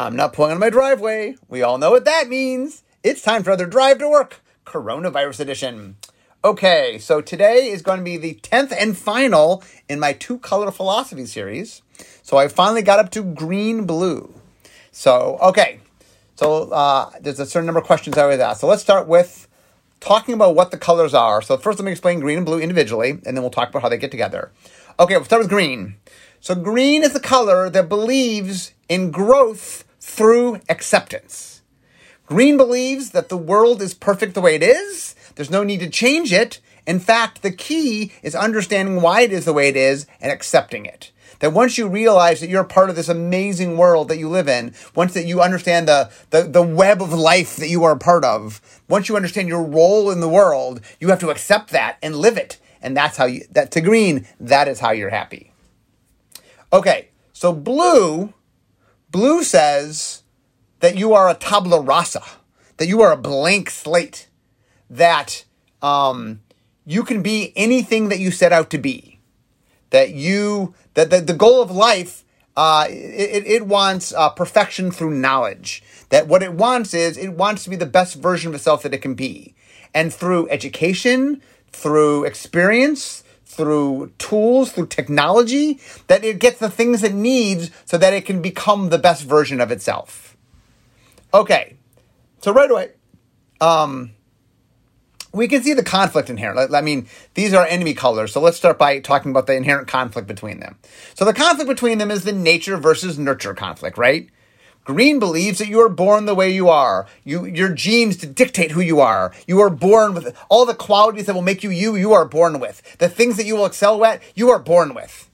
I'm not pulling on my driveway. We all know what that means. It's time for another drive to work, coronavirus edition. Okay, so today is going to be the 10th and final in my two color philosophy series. So I finally got up to green blue. So, okay, so uh, there's a certain number of questions I always ask. So let's start with talking about what the colors are. So first, let me explain green and blue individually, and then we'll talk about how they get together. Okay, we'll start with green. So green is the color that believes in growth through acceptance. Green believes that the world is perfect the way it is. There's no need to change it. In fact, the key is understanding why it is the way it is and accepting it. That once you realize that you're a part of this amazing world that you live in, once that you understand the, the, the web of life that you are a part of, once you understand your role in the world, you have to accept that and live it. And that's how you, that to green, that is how you're happy. Okay, so blue Blue says that you are a tabula rasa, that you are a blank slate, that um, you can be anything that you set out to be, that you that the, the goal of life uh, it, it wants uh, perfection through knowledge. That what it wants is it wants to be the best version of itself that it can be, and through education, through experience, through tools, through technology, that it gets the things it needs so that it can become the best version of itself. Okay, so right away, um, we can see the conflict in here. I mean, these are enemy colors, so let's start by talking about the inherent conflict between them. So the conflict between them is the nature versus nurture conflict, right? Green believes that you are born the way you are. You, your genes dictate who you are. You are born with all the qualities that will make you you, you are born with. The things that you will excel at, you are born with.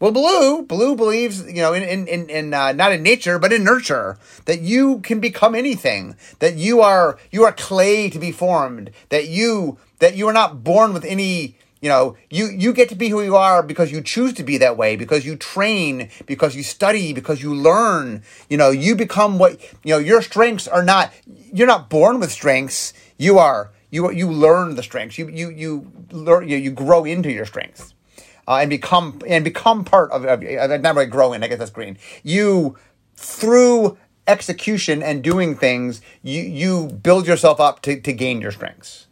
Well, blue, blue believes, you know, in, in, in, in uh, not in nature, but in nurture, that you can become anything, that you are, you are clay to be formed, that you, that you are not born with any, you know, you, you get to be who you are because you choose to be that way, because you train, because you study, because you learn. You know, you become what, you know, your strengths are not, you're not born with strengths. You are, you, you learn the strengths. You, you, you learn, you, you grow into your strengths. Uh, and become and become part of, of not really grow in. I guess that's green. You through execution and doing things, you you build yourself up to, to gain your strengths.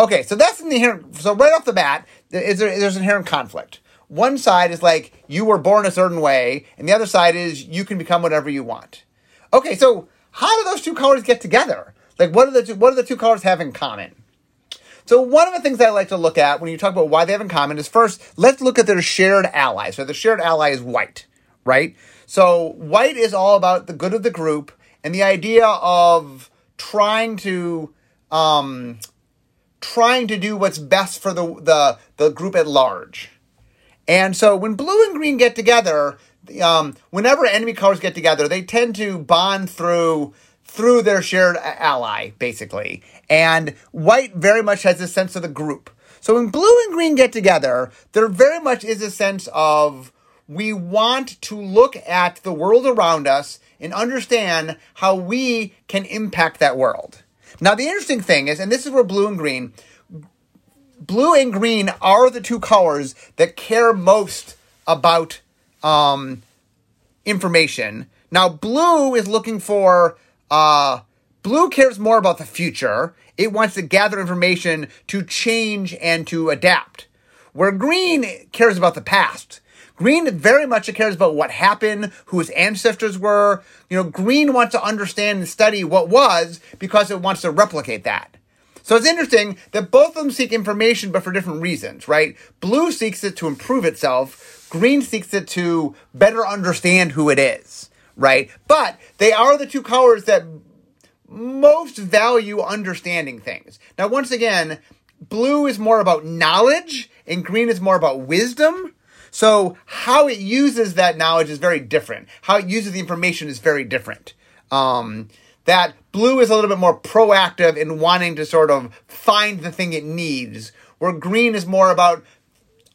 Okay, so that's in the inherent. So right off the bat, is there, there's inherent conflict. One side is like you were born a certain way, and the other side is you can become whatever you want. Okay, so how do those two colors get together? Like, what are the two, what do the two colors have in common? So one of the things I like to look at when you talk about why they have in common is first, let's look at their shared ally. So the shared ally is white, right? So white is all about the good of the group and the idea of trying to um, trying to do what's best for the, the, the group at large. And so when blue and green get together, um, whenever enemy colors get together, they tend to bond through through their shared ally, basically. And white very much has a sense of the group. So when blue and green get together, there very much is a sense of we want to look at the world around us and understand how we can impact that world. Now, the interesting thing is, and this is where blue and green, blue and green are the two colors that care most about um, information. Now, blue is looking for, uh, blue cares more about the future. It wants to gather information to change and to adapt. Where green cares about the past. Green very much cares about what happened, who his ancestors were. You know, Green wants to understand and study what was because it wants to replicate that. So it's interesting that both of them seek information, but for different reasons, right? Blue seeks it to improve itself. Green seeks it to better understand who it is, right? But they are the two colors that most value understanding things. Now, once again, blue is more about knowledge and green is more about wisdom. So how it uses that knowledge is very different. How it uses the information is very different. Um, that blue is a little bit more proactive in wanting to sort of find the thing it needs, where green is more about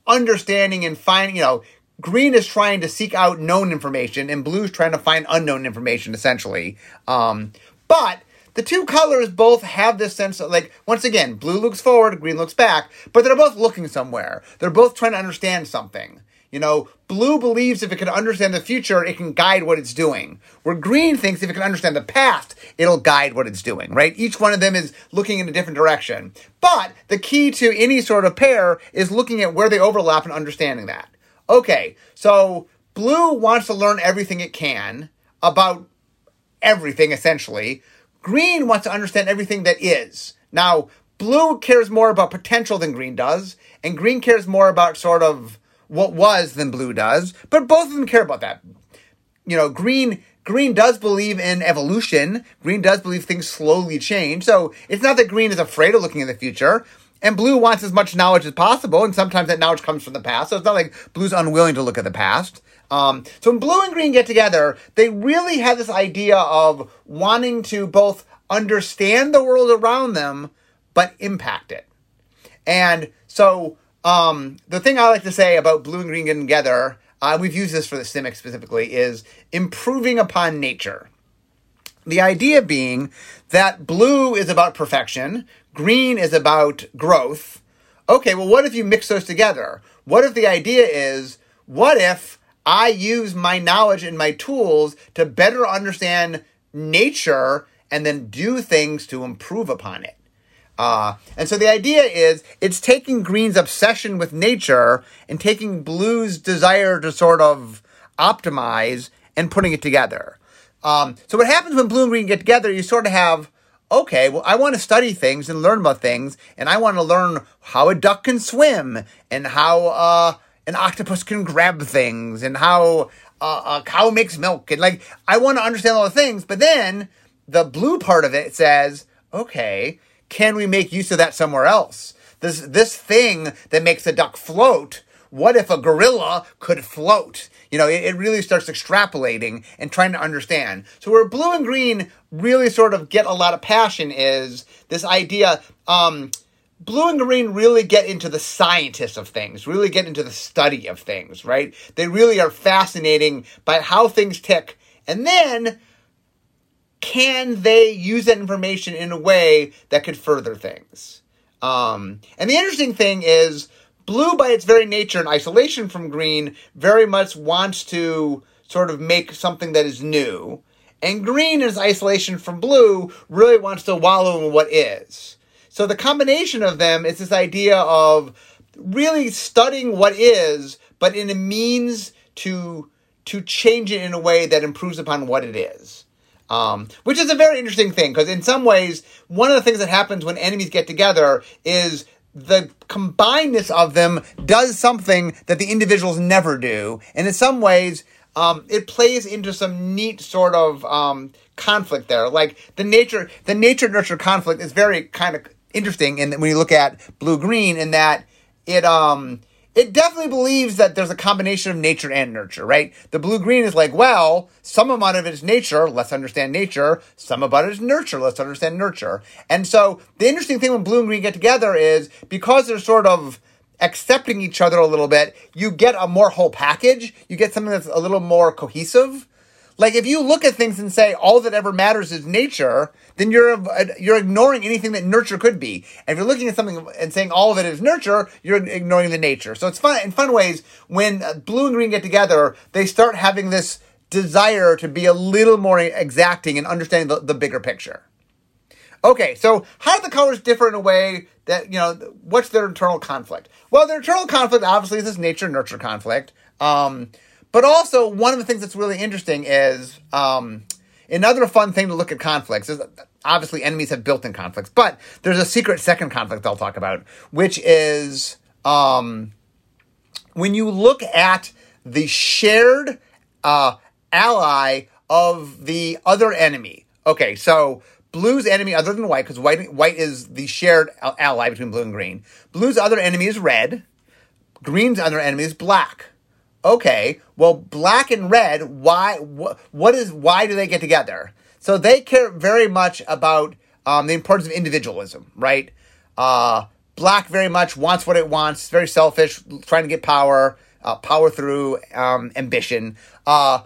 understanding and finding, you know, green is trying to seek out known information and blue is trying to find unknown information essentially. Um, but the two colors both have this sense of like once again blue looks forward green looks back but they're both looking somewhere they're both trying to understand something You know, blue believes if it can understand the future, it can guide what it's doing. Where green thinks if it can understand the past, it'll guide what it's doing, right? Each one of them is looking in a different direction. But the key to any sort of pair is looking at where they overlap and understanding that. Okay, so blue wants to learn everything it can about everything essentially. Green wants to understand everything that is. Now, blue cares more about potential than green does, and green cares more about sort of what was than blue does, but both of them care about that. You know, green green does believe in evolution. Green does believe things slowly change. So it's not that green is afraid of looking in the future. And blue wants as much knowledge as possible, and sometimes that knowledge comes from the past. So it's not like blue's unwilling to look at the past. Um, so when blue and green get together, they really have this idea of wanting to both understand the world around them, but impact it. And so um, the thing I like to say about blue and green getting together, uh, we've used this for the Simic specifically, is improving upon nature. The idea being that blue is about perfection, green is about growth. Okay, well, what if you mix those together? What if the idea is, what if I use my knowledge and my tools to better understand nature and then do things to improve upon it? Uh, and so the idea is it's taking Green's obsession with nature and taking Blue's desire to sort of optimize and putting it together. Um, so what happens when Blue and Green get together, you sort of have, okay, well, I want to study things and learn about things, and I want to learn how a duck can swim and how uh, an octopus can grab things and how uh, a cow makes milk. And like, I want to understand all the things, but then the blue part of it says, okay, can we make use of that somewhere else? This this thing that makes a duck float. What if a gorilla could float? You know, it, it really starts extrapolating and trying to understand. So where blue and green really sort of get a lot of passion is this idea. Um, blue and green really get into the scientists of things, really get into the study of things, right? They really are fascinating by how things tick. And then can they use that information in a way that could further things? Um, and the interesting thing is, blue, by its very nature and isolation from green, very much wants to sort of make something that is new. And green, in its isolation from blue, really wants to wallow in what is. So the combination of them is this idea of really studying what is, but in a means to to change it in a way that improves upon what it is. Um, which is a very interesting thing because in some ways, one of the things that happens when enemies get together is the combinedness of them does something that the individuals never do, and in some ways, um, it plays into some neat sort of um, conflict there. Like the nature, the nature nurture conflict is very kind of interesting, and when you look at blue green, in that it um it definitely believes that there's a combination of nature and nurture, right? The blue green is like, well, some amount of it is nature, let's understand nature. Some about it is nurture, let's understand nurture. And so the interesting thing when blue and green get together is because they're sort of accepting each other a little bit, you get a more whole package. You get something that's a little more cohesive. Like if you look at things and say all that ever matters is nature, then you're you're ignoring anything that nurture could be. And if you're looking at something and saying all of it is nurture, you're ignoring the nature. So it's fun in fun ways when blue and green get together, they start having this desire to be a little more exacting and understanding the, the bigger picture. Okay, so how do the colors differ in a way that, you know, what's their internal conflict? Well, their internal conflict obviously is this nature nurture conflict. Um, but also, one of the things that's really interesting is um, another fun thing to look at conflicts is obviously enemies have built in conflicts, but there's a secret second conflict I'll talk about, which is um, when you look at the shared uh, ally of the other enemy. Okay, so blue's enemy other than white, because white white is the shared ally between blue and green. Blue's other enemy is red. Green's other enemy is black okay, well, black and red, why, wh- what is, why do they get together? So they care very much about um, the importance of individualism, right? Uh, black very much wants what it wants, very selfish, trying to get power, uh, power through um, ambition. Uh,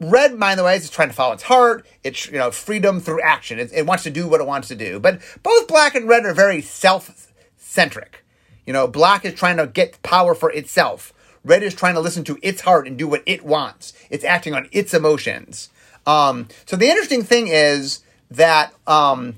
red, by the way, is trying to follow its heart. It's you know freedom through action. It, it wants to do what it wants to do. But both black and red are very self-centric. You know, black is trying to get power for itself. Red is trying to listen to its heart and do what it wants. It's acting on its emotions. Um, so the interesting thing is that um,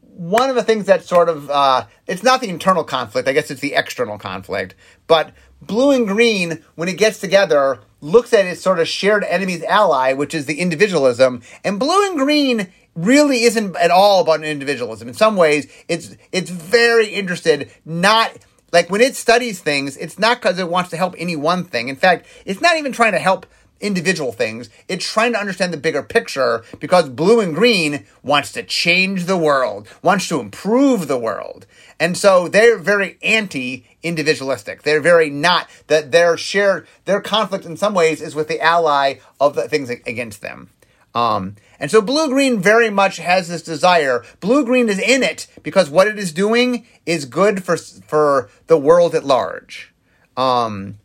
one of the things that sort of uh, it's not the internal conflict. I guess it's the external conflict. But blue and green, when it gets together, looks at its sort of shared enemy's ally, which is the individualism. And blue and green really isn't at all about individualism. In some ways, it's it's very interested not like when it studies things, it's not because it wants to help any one thing. In fact, it's not even trying to help individual things. It's trying to understand the bigger picture because blue and green wants to change the world, wants to improve the world. And so they're very anti individualistic. They're very not that their shared their conflict in some ways is with the ally of the things against them. Um, and so blue green very much has this desire. Blue green is in it because what it is doing is good for for the world at large. Um,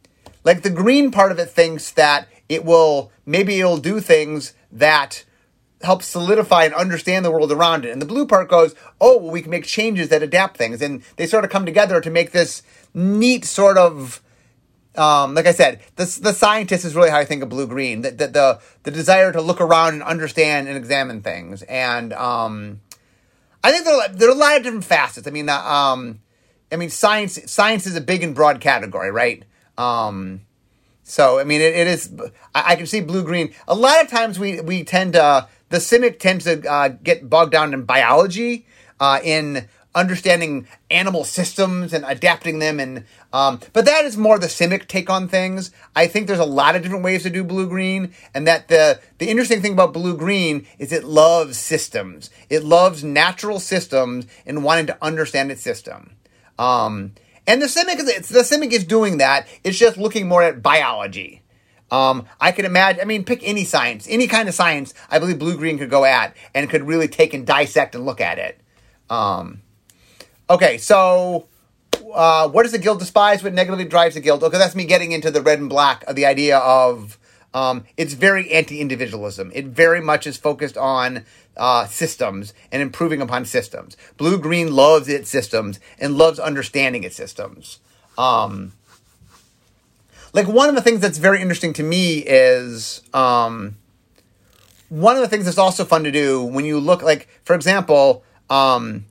like the green part of it thinks that it will maybe it'll do things that help solidify and understand the world around it. And the blue part goes, oh, well, we can make changes that adapt things, and they sort of come together to make this neat sort of. Um, like I said, the the scientist is really how I think of blue green. The, the the, the desire to look around and understand and examine things, and um, I think there are, there are a lot of different facets. I mean, uh, um, I mean, science science is a big and broad category, right? Um, so I mean, it, it is. I, I, can see blue green. A lot of times we we tend to the Simic tends to uh, get bogged down in biology, uh, in understanding animal systems and adapting them, and um, but that is more the Simic take on things. I think there's a lot of different ways to do blue green, and that the the interesting thing about blue green is it loves systems. It loves natural systems and wanting to understand its system. Um, and the Simic, the Simic is doing that. It's just looking more at biology. Um, I can imagine, I mean, pick any science, any kind of science, I believe blue green could go at and could really take and dissect and look at it. Um, okay, so uh, what does the guild despise? What negatively drives the guild? Okay, that's me getting into the red and black of the idea of um, it's very anti individualism. It very much is focused on uh, systems and improving upon systems. Blue Green loves its systems and loves understanding its systems. Um, like one of the things that's very interesting to me is um, one of the things that's also fun to do when you look like, for example, um,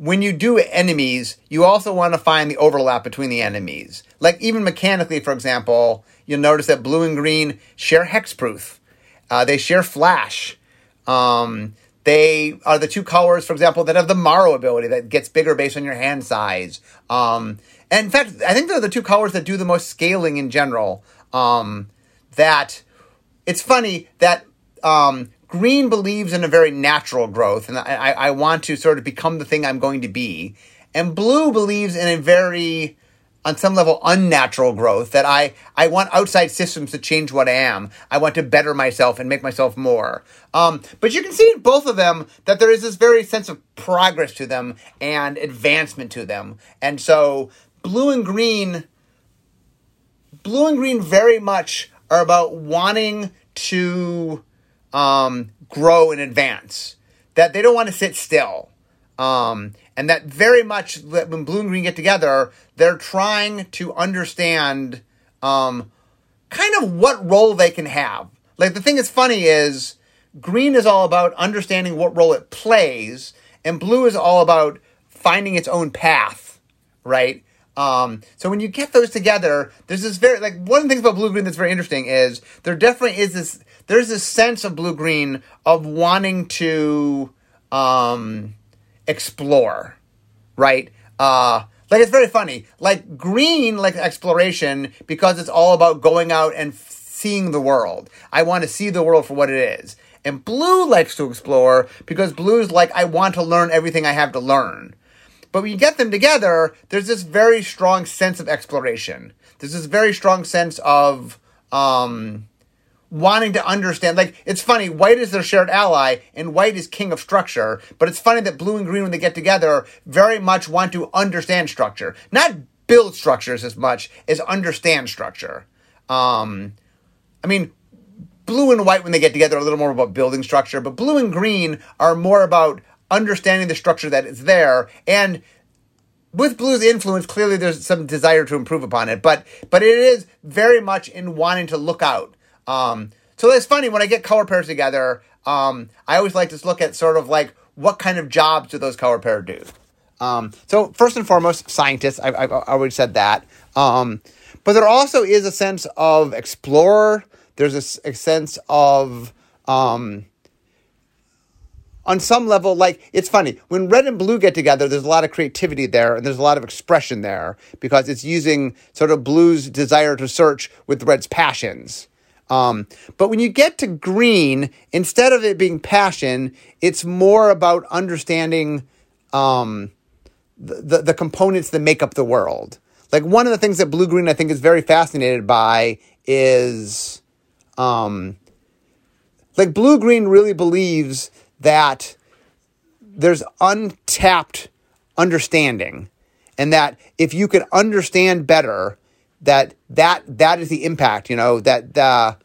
when you do enemies, you also want to find the overlap between the enemies. Like even mechanically, for example, you'll notice that blue and green share hexproof. Uh, they share flash. Um, they are the two colors, for example, that have the Maro ability that gets bigger based on your hand size. Um, and in fact, I think they're the two colors that do the most scaling in general. Um, that it's funny that um, green believes in a very natural growth, and I, I want to sort of become the thing I'm going to be. And blue believes in a very on some level unnatural growth that I, I want outside systems to change what I am. I want to better myself and make myself more. Um, but you can see in both of them that there is this very sense of progress to them and advancement to them. And so blue and green, blue and green very much are about wanting to um, grow and advance. That they don't want to sit still. Um, and that very much when blue and green get together, they're trying to understand um, kind of what role they can have. Like the thing that's funny is green is all about understanding what role it plays, and blue is all about finding its own path, right? Um, so when you get those together, there's this very like one of the things about blue green that's very interesting is there definitely is this there's this sense of blue green of wanting to um, explore, right? Uh, like it's very funny. Like green, like exploration, because it's all about going out and seeing the world. I want to see the world for what it is. And blue likes to explore because blue's like, I want to learn everything I have to learn. But when you get them together, there's this very strong sense of exploration. There's this very strong sense of um, wanting to understand. Like, it's funny, white is their shared ally, and white is king of structure, but it's funny that blue and green, when they get together, very much want to understand structure. Not build structures as much as understand structure. Um, I mean, blue and white, when they get together, are a little more about building structure, but blue and green are more about understanding the structure that is there. And with blue's influence, clearly there's some desire to improve upon it, but but it is very much in wanting to look out. Um, so it's funny when I get color pairs together. Um, I always like to look at sort of like what kind of jobs do those color pairs do. Um, so first and foremost, scientists. I, have already said that. Um, but there also is a sense of explorer. There's a, a sense of um, on some level, like it's funny when red and blue get together. There's a lot of creativity there, and there's a lot of expression there because it's using sort of blue's desire to search with red's passions. Um, but when you get to green, instead of it being passion, it's more about understanding um, the, the, the components that make up the world. Like one of the things that blue green I think is very fascinated by is um, like blue green really believes that there's untapped understanding and that if you can understand better that that that is the impact you know that the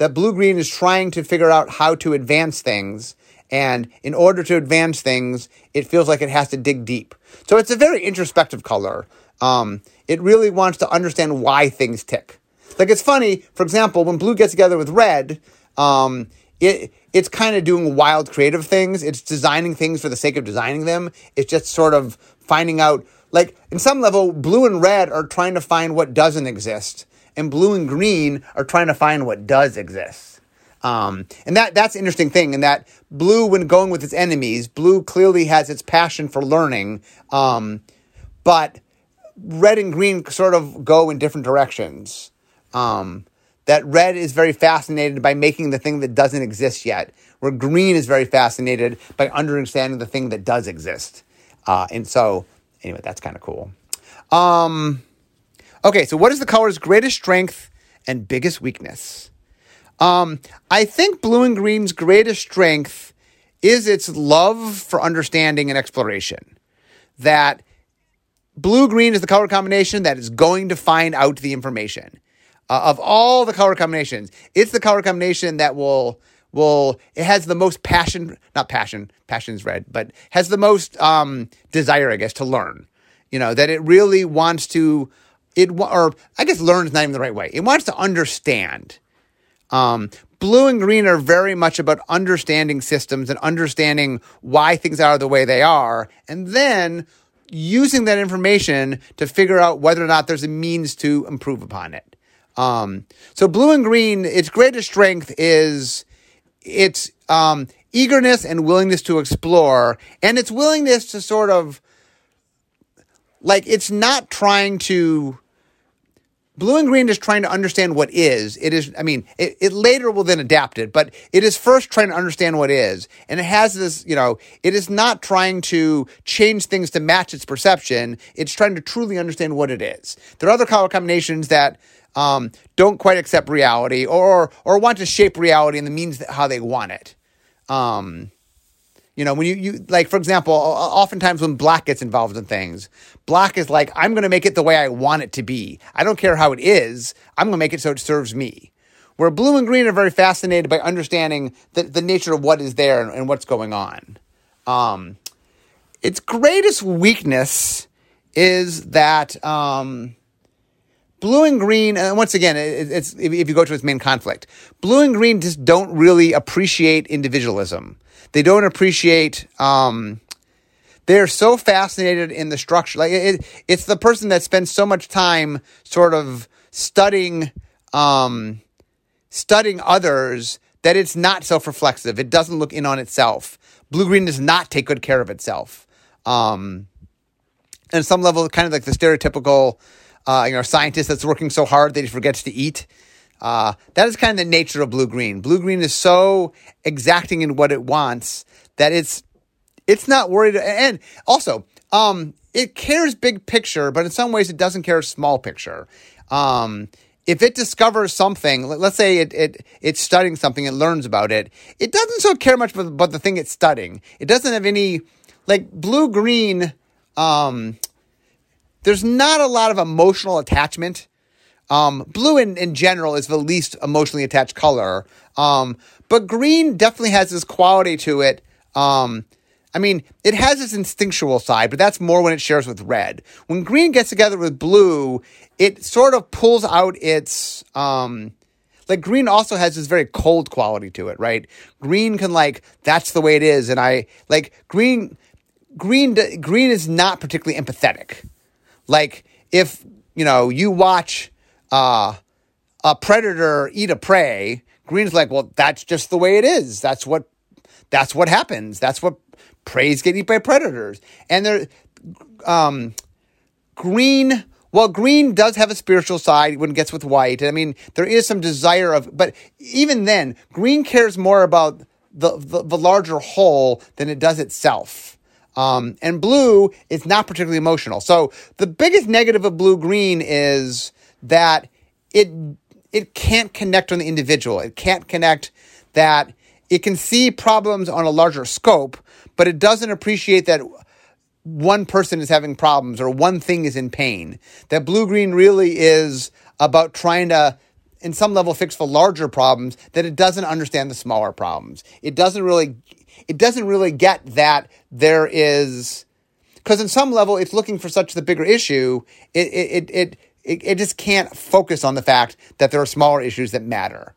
that blue green is trying to figure out how to advance things. And in order to advance things it feels like it has to dig deep. So it's a very introspective color. Um, it really wants to understand why things tick. Like it's funny for example when blue gets together with red um, it it's kind of doing wild creative things. It's designing things for the sake of designing them. It's just sort of finding out like in some level blue and red are trying to find what doesn't exist and blue and green are trying to find what does exist. Um, and that that's an interesting thing in that blue when going with its enemies, blue clearly has its passion for learning. Um, but red and green sort of go in different directions. Um, that red is very fascinated by making the thing that doesn't exist yet, where green is very fascinated by understanding the thing that does exist. Uh, and so, anyway, that's kind of cool. Um, okay, so what is the color's greatest strength and biggest weakness? Um, I think blue and green's greatest strength is its love for understanding and exploration. That blue green is the color combination that is going to find out the information uh, of all the color combinations, it's the color combination that will will it has the most passion, not passion, passion's red, but has the most um, desire, I guess, to learn. You know that it really wants to it or I guess learn is not even the right way. It wants to understand. Um, blue and green are very much about understanding systems and understanding why things are the way they are, and then using that information to figure out whether or not there's a means to improve upon it. Um, so blue and green, its greatest strength is its um, eagerness and willingness to explore, and its willingness to sort of like it's not trying to. Blue and green is trying to understand what is. It is, I mean, it, it later will then adapt it, but it is first trying to understand what is. And it has this, you know, it is not trying to change things to match its perception. It's trying to truly understand what it is. There are other color combinations that um, don't quite accept reality or or want to shape reality in the means how they want it. Um, you know, when you, you like, for example, oftentimes when black gets involved in things, black is like, I'm going to make it the way I want it to be. I don't care how it is. I'm going to make it so it serves me. Where blue and green are very fascinated by understanding the, the nature of what is there and, and what's going on. Um, its greatest weakness is that um, blue and green, and once again, it's if you go to its main conflict, blue and green just don't really appreciate individualism. They don't appreciate. Um, they're so fascinated in the structure. Like it, it's the person that spends so much time sort of studying, um, studying others that it's not self-reflexive. It doesn't look in on itself. Blue green does not take good care of itself. Um, and some level, kind of like the stereotypical uh, you know, scientist that's working so hard that he forgets to eat. Uh, that is kind of the nature of blue green. Blue green is so exacting in what it wants that it's it's not worried. And also, um, it cares big picture, but in some ways, it doesn't care small picture. Um, if it discovers something, let's say it, it it's studying something, it learns about it, it doesn't so care much about, the thing it's studying. It doesn't have any like blue green. Um, there's not a lot of emotional attachment. Um, blue in, in general is the least emotionally attached color. Um, but green definitely has this quality to it. Um, I mean, it has its instinctual side, but that's more when it shares with red. When green gets together with blue, it sort of pulls out its um like green also has this very cold quality to it, right? Green can like that's the way it is and I like green green green is not particularly empathetic. Like if, you know, you watch uh a predator eat a prey, green's like, "Well, that's just the way it is. That's what that's what happens. That's what preys get eaten by predators. And there, um, green. Well, green does have a spiritual side when it gets with white. I mean, there is some desire of, but even then, green cares more about the, the, the larger whole than it does itself. Um, and blue is not particularly emotional. So the biggest negative of blue green is that it it can't connect on the individual. It can't connect that it can see problems on a larger scope, but it doesn't appreciate that one person is having problems or one thing is in pain. That blue green really is about trying to, in some level, fix the larger problems, that it doesn't understand the smaller problems. It doesn't really, it doesn't really get that there is, because in some level, it's looking for such the bigger issue. It, it, it, it, it just can't focus on the fact that there are smaller issues that matter.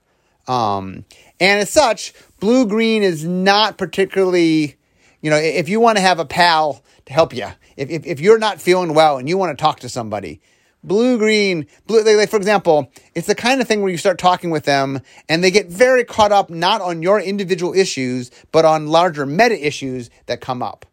Um, and as such, blue green is not particularly, you know, if you want to have a pal to help you, if, if, if you're not feeling well and you want to talk to somebody, blue green, blue, like, for example, it's the kind of thing where you start talking with them and they get very caught up not on your individual issues, but on larger meta issues that come up.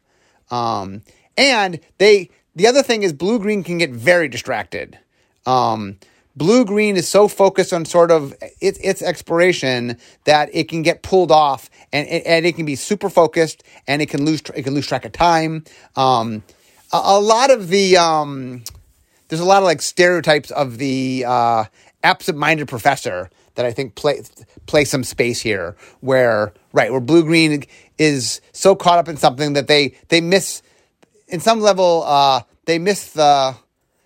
Um, and they, the other thing is blue green can get very distracted. Um, Blue green is so focused on sort of its its exploration that it can get pulled off and, and it can be super focused and it can lose it can lose track of time. Um, a, a, lot of the um, there's a lot of like stereotypes of the uh, absent-minded professor that I think play play some space here where right where blue green is so caught up in something that they they miss in some level uh, they miss the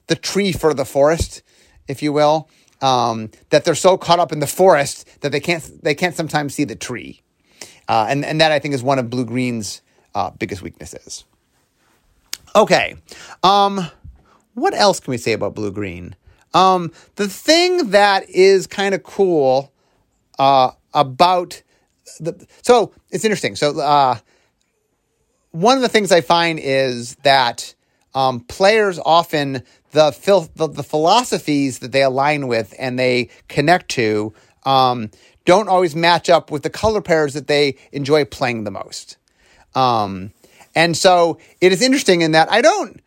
the tree for the forest if you will, um, that they're so caught up in the forest that they can't they can't sometimes see the tree, uh, and and that I think is one of blue green's uh, biggest weaknesses. Okay, um, what else can we say about blue green? Um, the thing that is kind of cool uh, about the so it's interesting. So uh, one of the things I find is that um, players often the, phil- the, the philosophies that they align with and they connect to um, don't always match up with the color pairs that they enjoy playing the most. Um, and so it is interesting in that I don't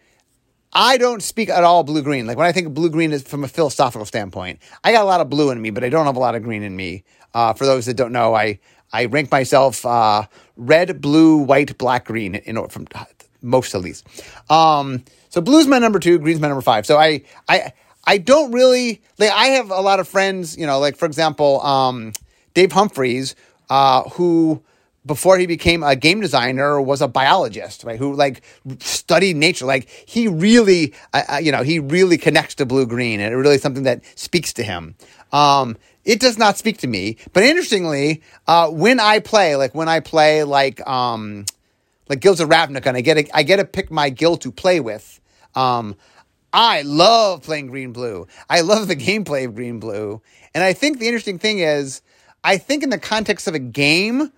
I don't speak at all blue green. Like when I think blue green is from a philosophical standpoint, I got a lot of blue in me, but I don't have a lot of green in me. Uh, for those that don't know, I I rank myself uh, red, blue, white, black, green in order from most to least. Um, so blue's my number two, green's my number five. So I I I don't really like I have a lot of friends, you know, like for example, um, Dave Humpherys, uh, who before he became a game designer was a biologist, right? Who like studied nature. Like he really, uh, you know, he really connects to blue green, and it really is something that speaks to him. Um, it does not speak to me, but interestingly, uh, when I play, like when I play, like um, like Guilds of Ravnica, and I get a, I get to pick my guild to play with. Um, I love playing Green Blue. I love the gameplay of Green Blue, and I think the interesting thing is, I think in the context of a game,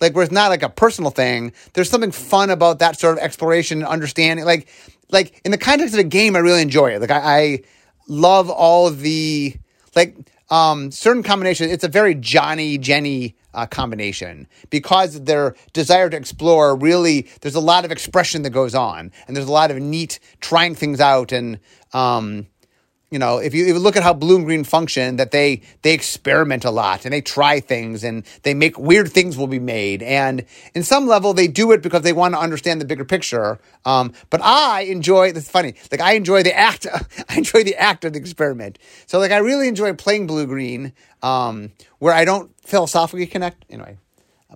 like where it's not like a personal thing, there's something fun about that sort of exploration and understanding. Like, like in the context of a game, I really enjoy it. Like I, I love all the like um, certain combinations. It's a very Johnny Jenny uh, combination because their desire to explore really there's a lot of expression that goes on and there's a lot of neat trying things out and um, you know if you, if you look at how blue and green function that they they experiment a lot and they try things and they make weird things will be made and in some level they do it because they want to understand the bigger picture um, but i enjoy this funny like i enjoy the act i enjoy the act of the experiment so like i really enjoy playing blue green um, where i don't philosophically connect. Anyway,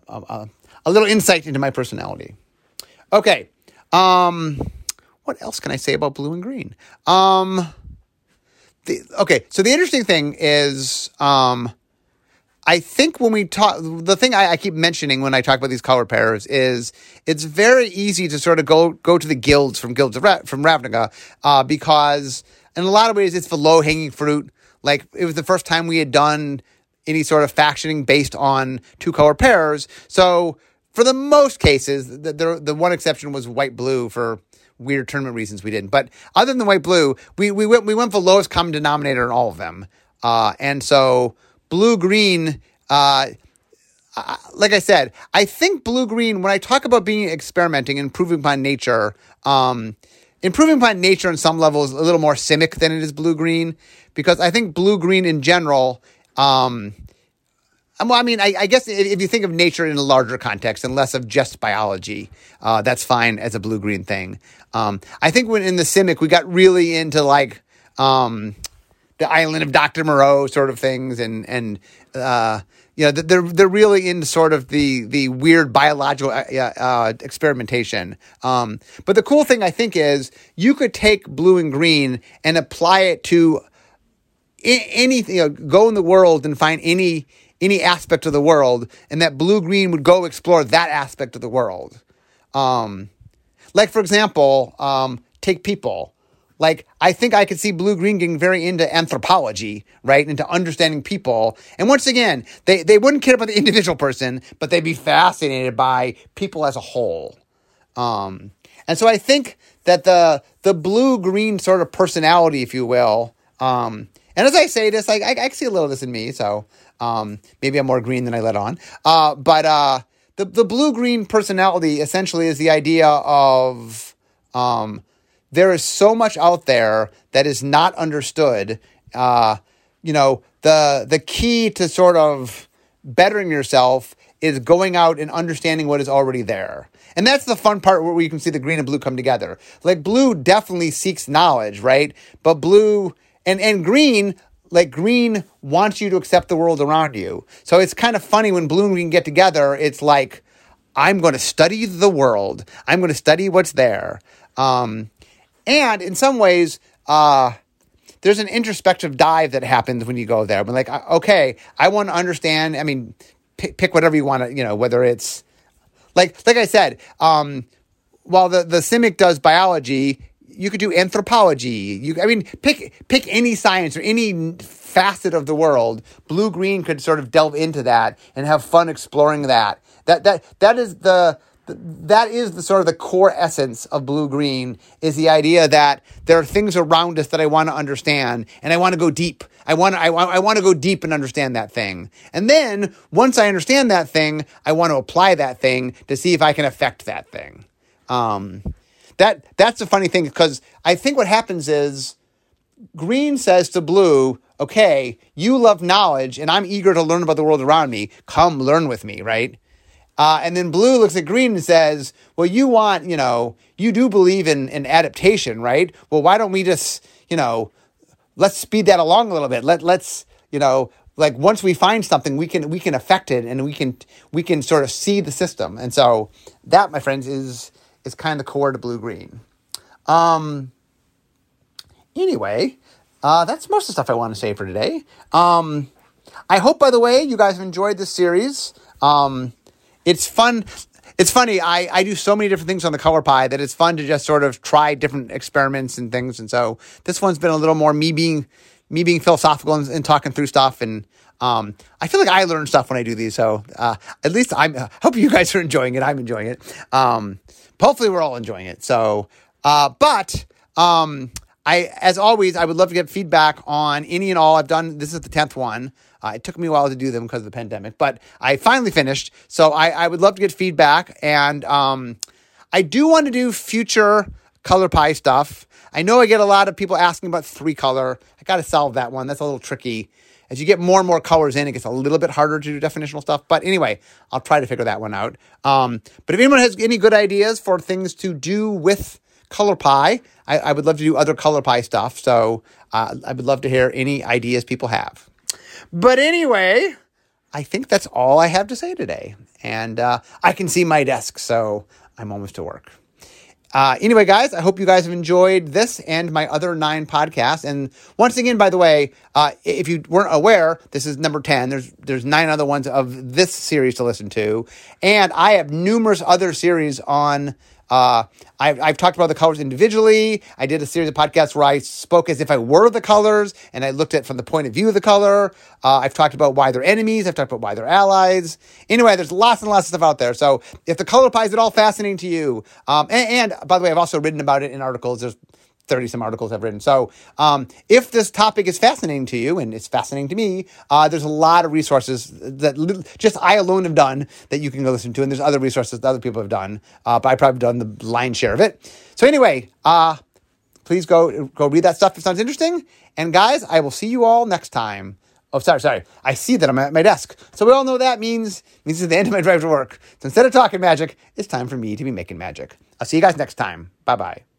a, a, a little insight into my personality. Okay. Um, what else can I say about blue and green? Um, the, okay, so the interesting thing is um, I think when we talk, the thing I, I, keep mentioning when I talk about these color pairs is it's very easy to sort of go go to the guilds from guilds Ra- from Ravnica uh, because in a lot of ways it's the low hanging fruit. Like it was the first time we had done any sort of factioning based on two color pairs. So for the most cases, the, the, the one exception was white blue for weird tournament reasons we didn't. But other than white blue, we we went we went for lowest common denominator in all of them. Uh, and so blue green. Uh, like I said, I think blue green. When I talk about being experimenting, improving upon nature, um, improving upon nature on some level is a little more simic than it is blue green because I think blue green in general. Um, well, I mean, I, I, guess if you think of nature in a larger context and less of just biology, uh, that's fine as a blue green thing. Um, I think when in the Simic, we got really into like um, the island of Dr. Moreau sort of things and, and, uh, you know, they're they're really into sort of the the weird biological uh, uh, experimentation. Um, but the cool thing I think is you could take blue and green and apply it to anything. You know, go in the world and find any any aspect of the world, and that blue green would go explore that aspect of the world. Um, like for example, um, take people. Like, I think I could see Blue Green getting very into anthropology, right? Into understanding people. And once again, they, they wouldn't care about the individual person, but they'd be fascinated by people as a whole. Um, and so I think that the, the blue green sort of personality, if you will, um, and as I say this, I, I see a little of this in me. So, um, maybe I'm more green than I let on. Uh, but, uh, the, the blue green personality essentially is the idea of, um, there is so much out there that is not understood. Uh, you know, the the key to sort of bettering yourself is going out and understanding what is already there. And that's the fun part where you can see the green and blue come together. Like blue definitely seeks knowledge, right? But blue and, and green, like green wants you to accept the world around you. So it's kind of funny when blue and green get together, it's like, I'm going to study the world. I'm going to study what's there. Um, and in some ways, uh, there's an introspective dive that happens when you go there. But like, okay, I want to understand. I mean, pick, pick whatever you want to, you know, whether it's like, like I said, um, while the, the Simic does biology, you could do anthropology. You, I mean, pick, pick any science or any facet of the world. Blue green could sort of delve into that and have fun exploring that. That, that, that is the, that is the sort of the core essence of blue green is the idea that there are things around us that I want to understand and I want to go deep. I want to, I, I want to go deep and understand that thing. And then once I understand that thing, I want to apply that thing to see if I can affect that thing. Um, that that's the funny thing because I think what happens is green says to blue, okay, you love knowledge and I'm eager to learn about the world around me. Come learn with me, right? Uh, and then blue looks at green and says, well, you want, you know, you do believe in, in adaptation, right? Well, why don't we just, you know, let's speed that along a little bit. Let, let's, you know, like once we find something, we can, we can affect it and we can, we can sort of see the system. And so that, my friends, is, is kind of the core to blue green. Um, anyway, uh, that's most of the stuff I want to say for today. Um, I hope, by the way, you guys have enjoyed this series. Um, it's fun. It's funny. I, I do so many different things on the color pie that it's fun to just sort of try different experiments and things. And so this one's been a little more me being me being philosophical and, and talking through stuff. And um, I feel like I learn stuff when I do these. So uh, at least I'm. I hope you guys are enjoying it. I'm enjoying it. Um, hopefully we're all enjoying it. So, uh, but um, I, as always, I would love to get feedback on any and all. I've done this is the tenth one. Uh, it took me a while to do them because of the pandemic, but I finally finished. So I, I would love to get feedback, and um, I do want to do future color pie stuff. I know I get a lot of people asking about three color. I got to solve that one. That's a little tricky. As you get more and more colors in, it gets a little bit harder to do definitional stuff. But anyway, I'll try to figure that one out. Um, but if anyone has any good ideas for things to do with color pie, I, I would love to do other color pie stuff. So uh, I would love to hear any ideas people have. But anyway, I think that's all I have to say today. And uh, I can see my desk, so I'm almost to work. Uh, anyway, guys, I hope you guys have enjoyed this and my other nine podcasts. And once again, by the way, uh, if you weren't aware, this is number 10. There's, there's nine other ones of this series to listen to. And I have numerous other series on uh, I've, I've talked about the colors individually. I did a series of podcasts where I spoke as if I were the colors and I looked at from the point of view of the color. Uh, I've talked about why they're enemies. I've talked about why they're allies. Anyway, there's lots and lots of stuff out there. So if the color pie is at all fascinating to you, um, and, and by the way, I've also written about it in articles. There's 30 some articles I've written. So, um, if this topic is fascinating to you, and it's fascinating to me, uh, there's a lot of resources that just I alone have done that you can go listen to. And there's other resources that other people have done, uh, but I've probably done the lion's share of it. So, anyway, uh, please go, go read that stuff if it sounds interesting. And guys, I will see you all next time. Oh, sorry, sorry. I see that I'm at my desk. So we all know that means means it's the end of my drive to work. So instead of talking magic, it's time for me to be making magic. I'll see you guys next time. Bye bye.